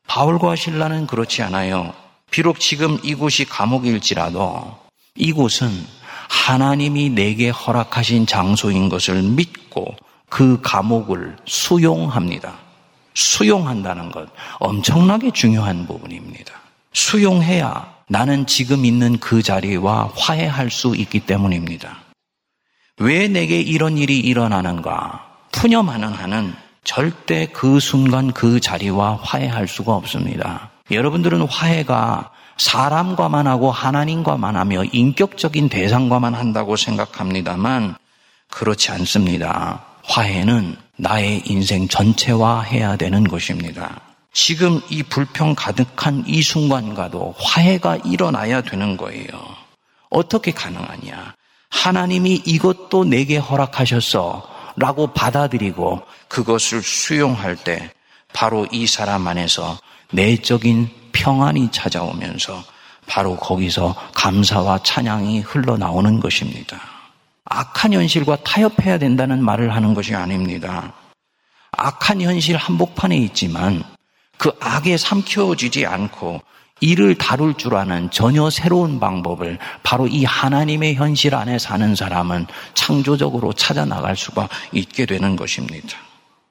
[SPEAKER 5] 바울과 신라는 그렇지 않아요. 비록 지금 이곳이 감옥일지라도 이곳은 하나님이 내게 허락하신 장소인 것을 믿고 그 감옥을 수용합니다. 수용한다는 것 엄청나게 중요한 부분입니다. 수용해야 나는 지금 있는 그 자리와 화해할 수 있기 때문입니다. 왜 내게 이런 일이 일어나는가? 푸념하는 한은 절대 그 순간 그 자리와 화해할 수가 없습니다. 여러분들은 화해가 사람과만 하고 하나님과만 하며 인격적인 대상과만 한다고 생각합니다만 그렇지 않습니다. 화해는 나의 인생 전체와 해야 되는 것입니다. 지금 이 불평 가득한 이 순간과도 화해가 일어나야 되는 거예요. 어떻게 가능하냐? 하나님이 이것도 내게 허락하셨어. 라고 받아들이고 그것을 수용할 때 바로 이 사람 안에서 내적인 평안이 찾아오면서 바로 거기서 감사와 찬양이 흘러나오는 것입니다. 악한 현실과 타협해야 된다는 말을 하는 것이 아닙니다. 악한 현실 한복판에 있지만 그 악에 삼켜지지 않고 이를 다룰 줄 아는 전혀 새로운 방법을 바로 이 하나님의 현실 안에 사는 사람은 창조적으로 찾아 나갈 수가 있게 되는 것입니다.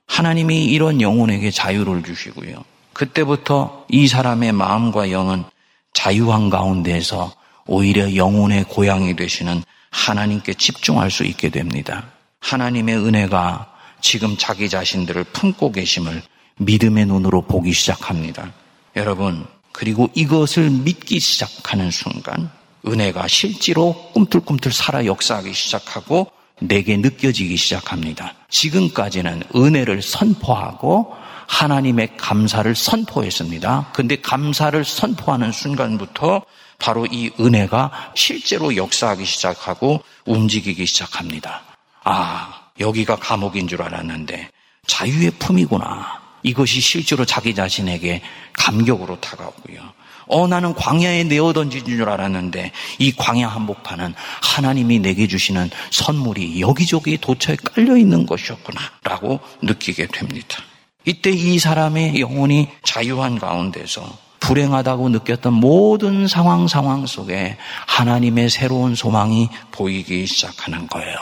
[SPEAKER 5] 하나님이 이런 영혼에게 자유를 주시고요. 그때부터 이 사람의 마음과 영은 자유한 가운데에서 오히려 영혼의 고향이 되시는 하나님께 집중할 수 있게 됩니다. 하나님의 은혜가 지금 자기 자신들을 품고 계심을 믿음의 눈으로 보기 시작합니다. 여러분, 그리고 이것을 믿기 시작하는 순간 은혜가 실제로 꿈틀꿈틀 살아 역사하기 시작하고 내게 느껴지기 시작합니다. 지금까지는 은혜를 선포하고 하나님의 감사를 선포했습니다. 근데 감사를 선포하는 순간부터 바로 이 은혜가 실제로 역사하기 시작하고 움직이기 시작합니다. 아, 여기가 감옥인 줄 알았는데 자유의 품이구나. 이것이 실제로 자기 자신에게 감격으로 다가오고요. 어, 나는 광야에 내어 던진 줄 알았는데 이 광야 한복판은 하나님이 내게 주시는 선물이 여기저기 도처에 깔려 있는 것이었구나. 라고 느끼게 됩니다. 이때 이 사람의 영혼이 자유한 가운데서 불행하다고 느꼈던 모든 상황 상황 속에 하나님의 새로운 소망이 보이기 시작하는 거예요.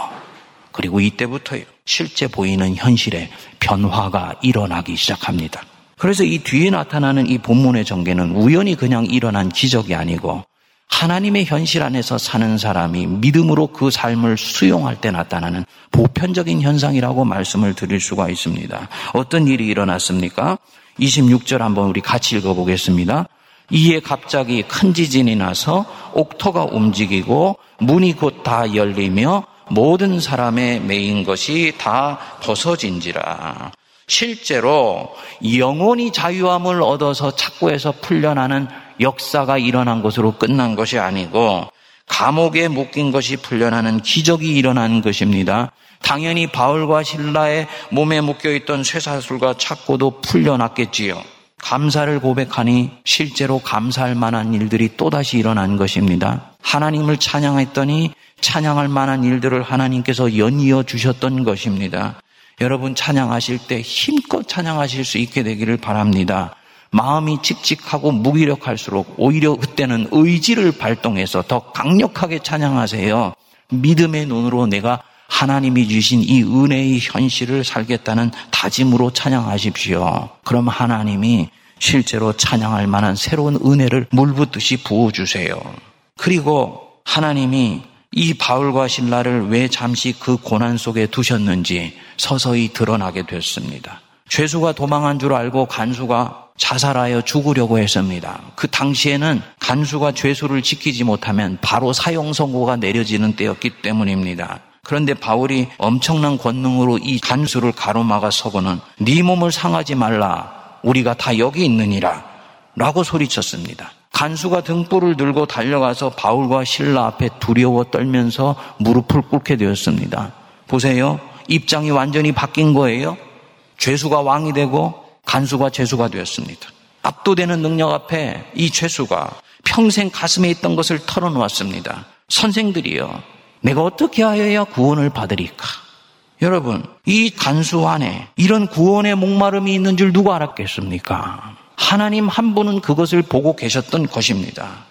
[SPEAKER 5] 그리고 이때부터 실제 보이는 현실에 변화가 일어나기 시작합니다. 그래서 이 뒤에 나타나는 이 본문의 전개는 우연히 그냥 일어난 기적이 아니고 하나님의 현실 안에서 사는 사람이 믿음으로 그 삶을 수용할 때 나타나는 보편적인 현상이라고 말씀을 드릴 수가 있습니다. 어떤 일이 일어났습니까? 26절 한번 우리 같이 읽어보겠습니다. 이에 갑자기 큰 지진이 나서 옥토가 움직이고 문이 곧 다 열리며 모든 사람의 메인 것이 다 벗어진지라. 실제로 영혼이 자유함을 얻어서 착고에서 풀려나는 역사가 일어난 것으로 끝난 것이 아니고 감옥에 묶인 것이 풀려나는 기적이 일어난 것입니다. 당연히 바울과 신라의 몸에 묶여있던 쇠사슬과 착고도 풀려났겠지요. 감사를 고백하니 실제로 감사할 만한 일들이 또다시 일어난 것입니다. 하나님을 찬양했더니 찬양할 만한 일들을 하나님께서 연이어 주셨던 것입니다. 여러분 찬양하실 때 힘껏 찬양하실 수 있게 되기를 바랍니다. 마음이 칙칙하고 무기력할수록 오히려 그때는 의지를 발동해서 더 강력하게 찬양하세요. 믿음의 눈으로 내가 하나님이 주신 이 은혜의 현실을 살겠다는 다짐으로 찬양하십시오. 그럼 하나님이 실제로 찬양할 만한 새로운 은혜를 물붓듯이 부어주세요. 그리고 하나님이 이 바울과 신라를 왜 잠시 그 고난 속에 두셨는지 서서히 드러나게 됐습니다. 죄수가 도망한 줄 알고 간수가 자살하여 죽으려고 했습니다. 그 당시에는 간수가 죄수를 지키지 못하면 바로 사형 선고가 내려지는 때였기 때문입니다. 그런데 바울이 엄청난 권능으로 이 간수를 가로막아 서고는 네 몸을 상하지 말라. 우리가 다 여기 있느니라. 라고 소리쳤습니다. 간수가 등불을 들고 달려가서 바울과 신라 앞에 두려워 떨면서 무릎을 꿇게 되었습니다. 보세요. 입장이 완전히 바뀐 거예요. 죄수가 왕이 되고 간수가 죄수가 되었습니다. 압도되는 능력 앞에 이 죄수가 평생 가슴에 있던 것을 털어놓았습니다. 선생들이요. 내가 어떻게 하여야 구원을 받으리까? 여러분, 이 간수 안에 이런 구원의 목마름이 있는 줄 누가 알았겠습니까? 하나님 한 분은 그것을 보고 계셨던 것입니다.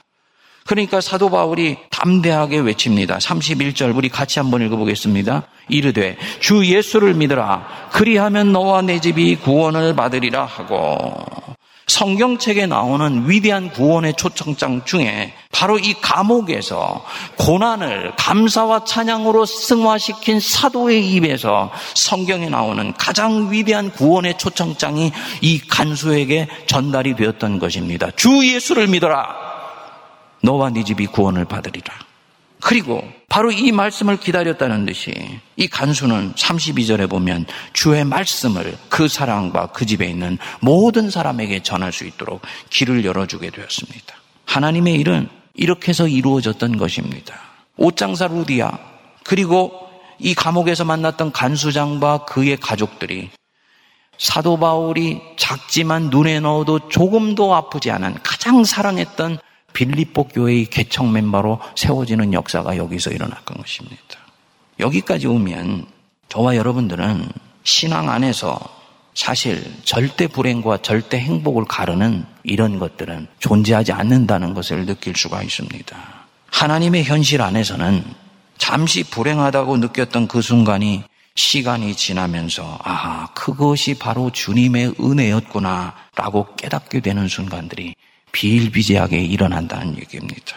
[SPEAKER 5] 그러니까 사도 바울이 담대하게 외칩니다. 31절 우리 같이 한번 읽어보겠습니다. 이르되 주 예수를 믿으라 그리하면 너와 내 집이 구원을 받으리라 하고 성경책에 나오는 위대한 구원의 초청장 중에 바로 이 감옥에서 고난을 감사와 찬양으로 승화시킨 사도의 입에서 성경에 나오는 가장 위대한 구원의 초청장이 이 간수에게 전달이 되었던 것입니다. 주 예수를 믿어라. 너와 네 집이 구원을 받으리라. 그리고 바로 이 말씀을 기다렸다는 듯이 이 간수는 32절에 보면 주의 말씀을 그 사랑과 그 집에 있는 모든 사람에게 전할 수 있도록 길을 열어주게 되었습니다. 하나님의 일은 이렇게 해서 이루어졌던 것입니다. 옷장사 루디아 그리고 이 감옥에서 만났던 간수장과 그의 가족들이 사도 바울이 작지만 눈에 넣어도 조금도 아프지 않은 가장 사랑했던 빌립보 교회의 개척 멤버로 세워지는 역사가 여기서 일어났던 것입니다. 여기까지 오면 저와 여러분들은 신앙 안에서 사실 절대 불행과 절대 행복을 가르는 이런 것들은 존재하지 않는다는 것을 느낄 수가 있습니다. 하나님의 현실 안에서는 잠시 불행하다고 느꼈던 그 순간이 시간이 지나면서 아, 그것이 바로 주님의 은혜였구나 라고 깨닫게 되는 순간들이 비일비재하게 일어난다는 얘기입니다.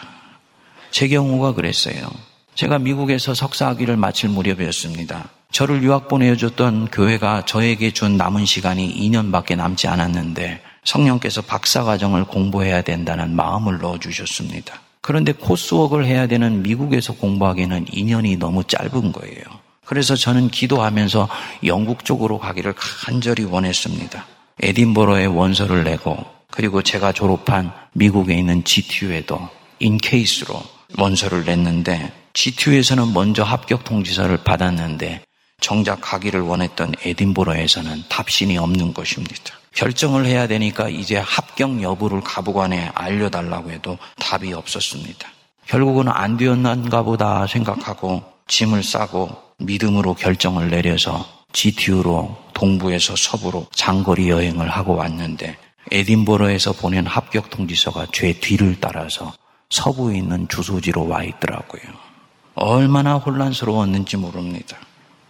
[SPEAKER 5] 제 경우가 그랬어요. 제가 미국에서 석사학위를 마칠 무렵이었습니다. 저를 유학 보내줬던 교회가 저에게 준 남은 시간이 2년밖에 남지 않았는데 성령께서 박사과정을 공부해야 된다는 마음을 넣어주셨습니다. 그런데 코스웍을 해야 되는 미국에서 공부하기는 2년이 너무 짧은 거예요. 그래서 저는 기도하면서 영국 쪽으로 가기를 간절히 원했습니다. 에딘버러에 원서를 내고 그리고 제가 졸업한 미국에 있는 GTU에도 인케이스로 원서를 냈는데 GTU에서는 먼저 합격 통지서를 받았는데 정작 가기를 원했던 에딘보러에서는 답신이 없는 것입니다. 결정을 해야 되니까 이제 합격 여부를 가부관에 알려달라고 해도 답이 없었습니다. 결국은 안 되었는가 보다 생각하고 짐을 싸고 믿음으로 결정을 내려서 GTU로 동부에서 서부로 장거리 여행을 하고 왔는데 에딘버러에서 보낸 합격 통지서가 제 뒤를 따라서 서부에 있는 주소지로 와 있더라고요. 얼마나 혼란스러웠는지 모릅니다.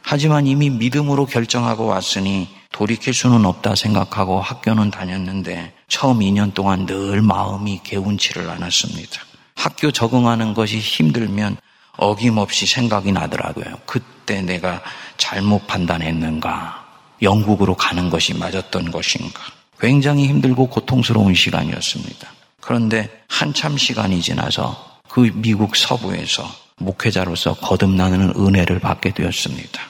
[SPEAKER 5] 하지만 이미 믿음으로 결정하고 왔으니 돌이킬 수는 없다 생각하고 학교는 다녔는데 처음 2년 동안 늘 마음이 개운치를 않았습니다. 학교 적응하는 것이 힘들면 어김없이 생각이 나더라고요. 그때 내가 잘못 판단했는가? 영국으로 가는 것이 맞았던 것인가? 굉장히 힘들고 고통스러운 시간이었습니다. 그런데 한참 시간이 지나서 그 미국 서부에서 목회자로서 거듭나는 은혜를 받게 되었습니다.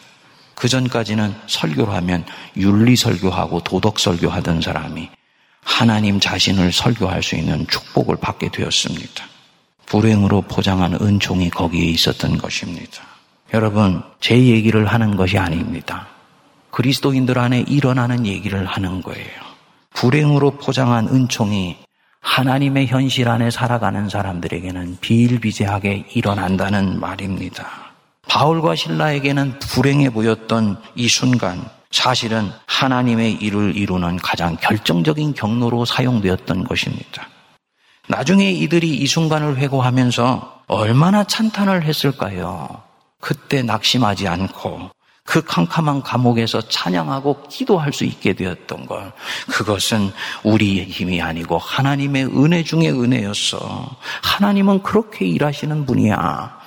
[SPEAKER 5] 그 전까지는 설교를 하면 윤리 설교하고 도덕 설교하던 사람이 하나님 자신을 설교할 수 있는 축복을 받게 되었습니다. 불행으로 포장한 은총이 거기에 있었던 것입니다. 여러분, 제 얘기를 하는 것이 아닙니다. 그리스도인들 안에 일어나는 얘기를 하는 거예요. 불행으로 포장한 은총이 하나님의 현실 안에 살아가는 사람들에게는 비일비재하게 일어난다는 말입니다. 바울과 신라에게는 불행해 보였던 이 순간, 사실은 하나님의 일을 이루는 가장 결정적인 경로로 사용되었던 것입니다. 나중에 이들이 이 순간을 회고하면서 얼마나 찬탄을 했을까요? 그때 낙심하지 않고 그 캄캄한 감옥에서 찬양하고 기도할 수 있게 되었던 것. 그것은 우리의 힘이 아니고 하나님의 은혜 중의 은혜였어. 하나님은 그렇게 일하시는 분이야.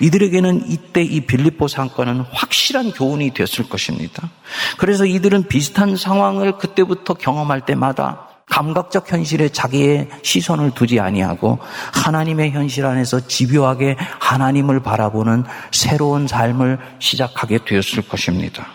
[SPEAKER 5] 이들에게는 이때 이 빌립보 사건은 확실한 교훈이 되었을 것입니다. 그래서 이들은 비슷한 상황을 그때부터 경험할 때마다 감각적 현실에 자기의 시선을 두지 아니하고 하나님의 현실 안에서 집요하게 하나님을 바라보는 새로운 삶을 시작하게 되었을 것입니다.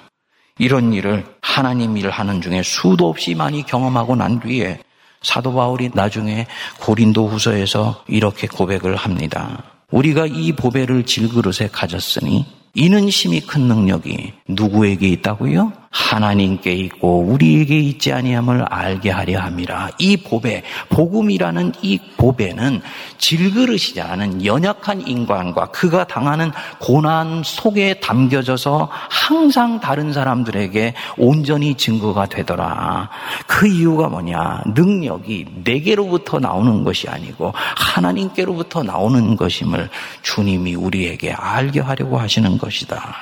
[SPEAKER 5] 이런 일을 하나님 일을 하는 중에 수도 없이 많이 경험하고 난 뒤에 사도 바울이 나중에 고린도 후서에서 이렇게 고백을 합니다. 우리가 이 보배를 질그릇에 가졌으니 이는 심히 큰 능력이 누구에게 있다고요? 하나님께 있고 우리에게 있지 아니함을 알게 하려 함이라. 이 보배, 복음이라는 이 보배는 질그릇이지 않은 연약한 인간과 그가 당하는 고난 속에 담겨져서 항상 다른 사람들에게 온전히 증거가 되더라. 그 이유가 뭐냐? 능력이 내게로부터 나오는 것이 아니고 하나님께로부터 나오는 것임을 주님이 우리에게 알게 하려고 하시는 것이다.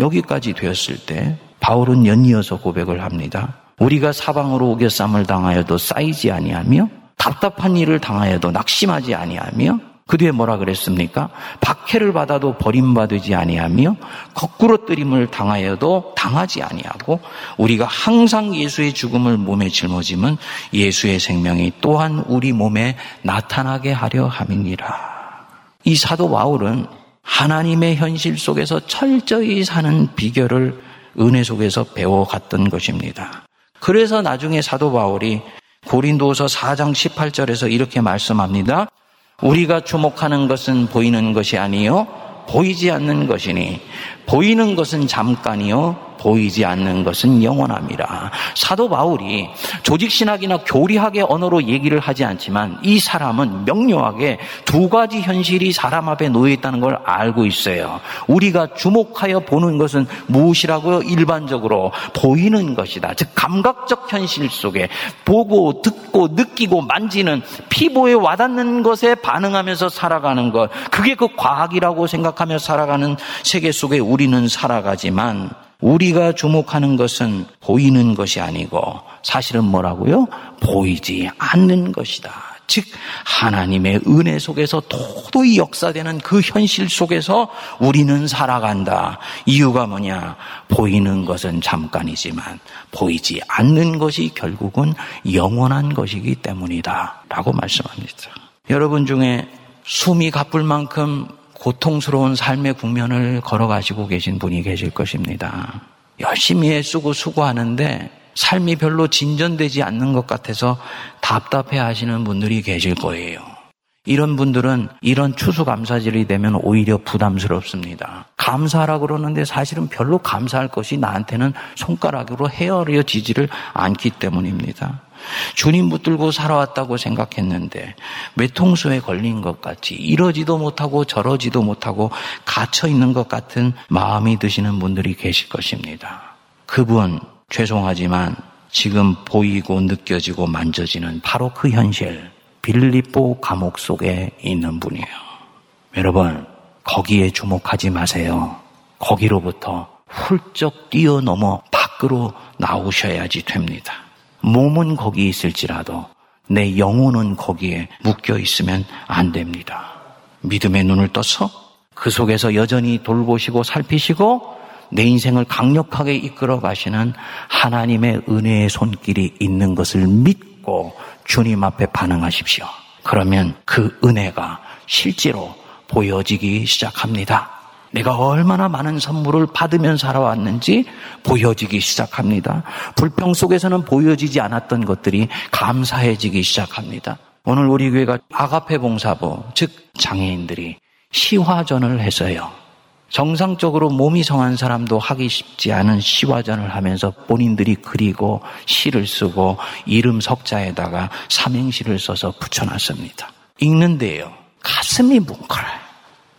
[SPEAKER 5] 여기까지 되었을 때 바울은 연이어서 고백을 합니다. 우리가 사방으로 오겨쌈을 당하여도 쌓이지 아니하며 답답한 일을 당하여도 낙심하지 아니하며 그 뒤에 뭐라 그랬습니까? 박해를 받아도 버림받지 아니하며 거꾸로 뜨림을 당하여도 당하지 아니하고 우리가 항상 예수의 죽음을 몸에 짊어짐은 예수의 생명이 또한 우리 몸에 나타나게 하려 함이니라. 이 사도 바울은 하나님의 현실 속에서 철저히 사는 비결을 은혜 속에서 배워갔던 것입니다. 그래서 나중에 사도 바울이 고린도서 4장 18절에서 이렇게 말씀합니다. 우리가 주목하는 것은 보이는 것이 아니요 보이지 않는 것이니 보이는 것은 잠깐이요 보이지 않는 것은 영원함이라. 사도 바울이 조직신학이나 교리학의 언어로 얘기를 하지 않지만 이 사람은 명료하게 두 가지 현실이 사람 앞에 놓여 있다는 걸 알고 있어요. 우리가 주목하여 보는 것은 무엇이라고요? 일반적으로 보이는 것이다. 즉 감각적 현실 속에 보고 듣고 느끼고 만지는 피부에 와닿는 것에 반응하면서 살아가는 것. 그게 그 과학이라고 생각하며 살아가는 세계 속에 우리는 살아가지만 우리가 주목하는 것은 보이는 것이 아니고 사실은 뭐라고요? 보이지 않는 것이다. 즉 하나님의 은혜 속에서 도도히 역사되는 그 현실 속에서 우리는 살아간다. 이유가 뭐냐? 보이는 것은 잠깐이지만 보이지 않는 것이 결국은 영원한 것이기 때문이다. 라고 말씀합니다. 여러분 중에 숨이 가쁠 만큼 고통스러운 삶의 국면을 걸어가시고 계신 분이 계실 것입니다. 열심히 애쓰고 수고하는데 삶이 별로 진전되지 않는 것 같아서 답답해 하시는 분들이 계실 거예요. 이런 분들은 이런 추수감사절이 되면 오히려 부담스럽습니다. 감사하라 그러는데 사실은 별로 감사할 것이 나한테는 손가락으로 헤어려지지를 않기 때문입니다. 주님 붙들고 살아왔다고 생각했는데 외통수에 걸린 것 같이 이러지도 못하고 저러지도 못하고 갇혀 있는 것 같은 마음이 드시는 분들이 계실 것입니다. 그분 죄송하지만 지금 보이고 느껴지고 만져지는 바로 그 현실 빌립보 감옥 속에 있는 분이에요. 여러분 거기에 주목하지 마세요. 거기로부터 훌쩍 뛰어넘어 밖으로 나오셔야지 됩니다. 몸은 거기 있을지라도 내 영혼은 거기에 묶여 있으면 안 됩니다. 믿음의 눈을 떠서 그 속에서 여전히 돌보시고 살피시고 내 인생을 강력하게 이끌어 가시는 하나님의 은혜의 손길이 있는 것을 믿고 주님 앞에 반응하십시오. 그러면 그 은혜가 실제로 보여지기 시작합니다. 내가 얼마나 많은 선물을 받으면 살아왔는지 보여지기 시작합니다. 불평 속에서는 보여지지 않았던 것들이 감사해지기 시작합니다. 오늘 우리 교회가 아가페 봉사부, 즉 장애인들이 시화전을 했어요. 정상적으로 몸이 성한 사람도 하기 쉽지 않은 시화전을 하면서 본인들이 그리고 시를 쓰고 이름 석자에다가 삼행시를 써서 붙여놨습니다. 읽는데요. 가슴이 뭉클해요.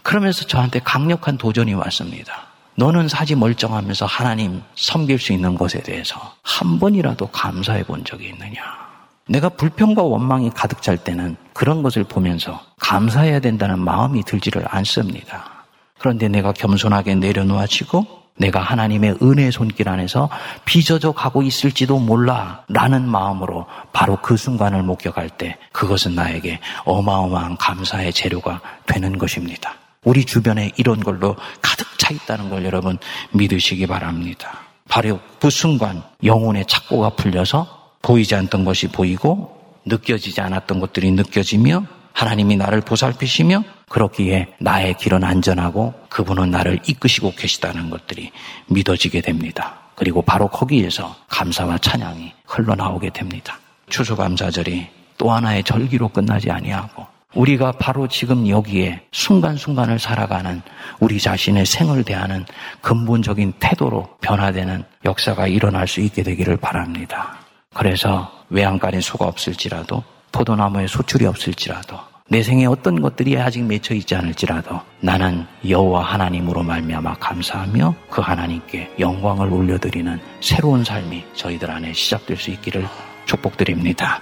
[SPEAKER 5] 그러면서 저한테 강력한 도전이 왔습니다. 너는 사지 멀쩡하면서 하나님 섬길 수 있는 것에 대해서 한 번이라도 감사해 본 적이 있느냐? 내가 불평과 원망이 가득 찰 때는 그런 것을 보면서 감사해야 된다는 마음이 들지를 않습니다. 그런데 내가 겸손하게 내려놓아지고 내가 하나님의 은혜 손길 안에서 빚어져 가고 있을지도 몰라 라는 마음으로 바로 그 순간을 목격할 때 그것은 나에게 어마어마한 감사의 재료가 되는 것입니다. 우리 주변에 이런 걸로 가득 차 있다는 걸 여러분 믿으시기 바랍니다. 바로 그 순간 영혼의 착고가 풀려서 보이지 않던 것이 보이고 느껴지지 않았던 것들이 느껴지며 하나님이 나를 보살피시며 그렇기에 나의 길은 안전하고 그분은 나를 이끄시고 계시다는 것들이 믿어지게 됩니다. 그리고 바로 거기에서 감사와 찬양이 흘러나오게 됩니다. 추수감사절이 또 하나의 절기로 끝나지 아니하고 우리가 바로 지금 여기에 순간순간을 살아가는 우리 자신의 생을 대하는 근본적인 태도로 변화되는 역사가 일어날 수 있게 되기를 바랍니다. 그래서 외양간에 수가 없을지라도 포도나무에 소출이 없을지라도 내 생에 어떤 것들이 아직 맺혀 있지 않을지라도 나는 여호와 하나님으로 말미암아 감사하며 그 하나님께 영광을 올려드리는 새로운 삶이 저희들 안에 시작될 수 있기를 축복드립니다.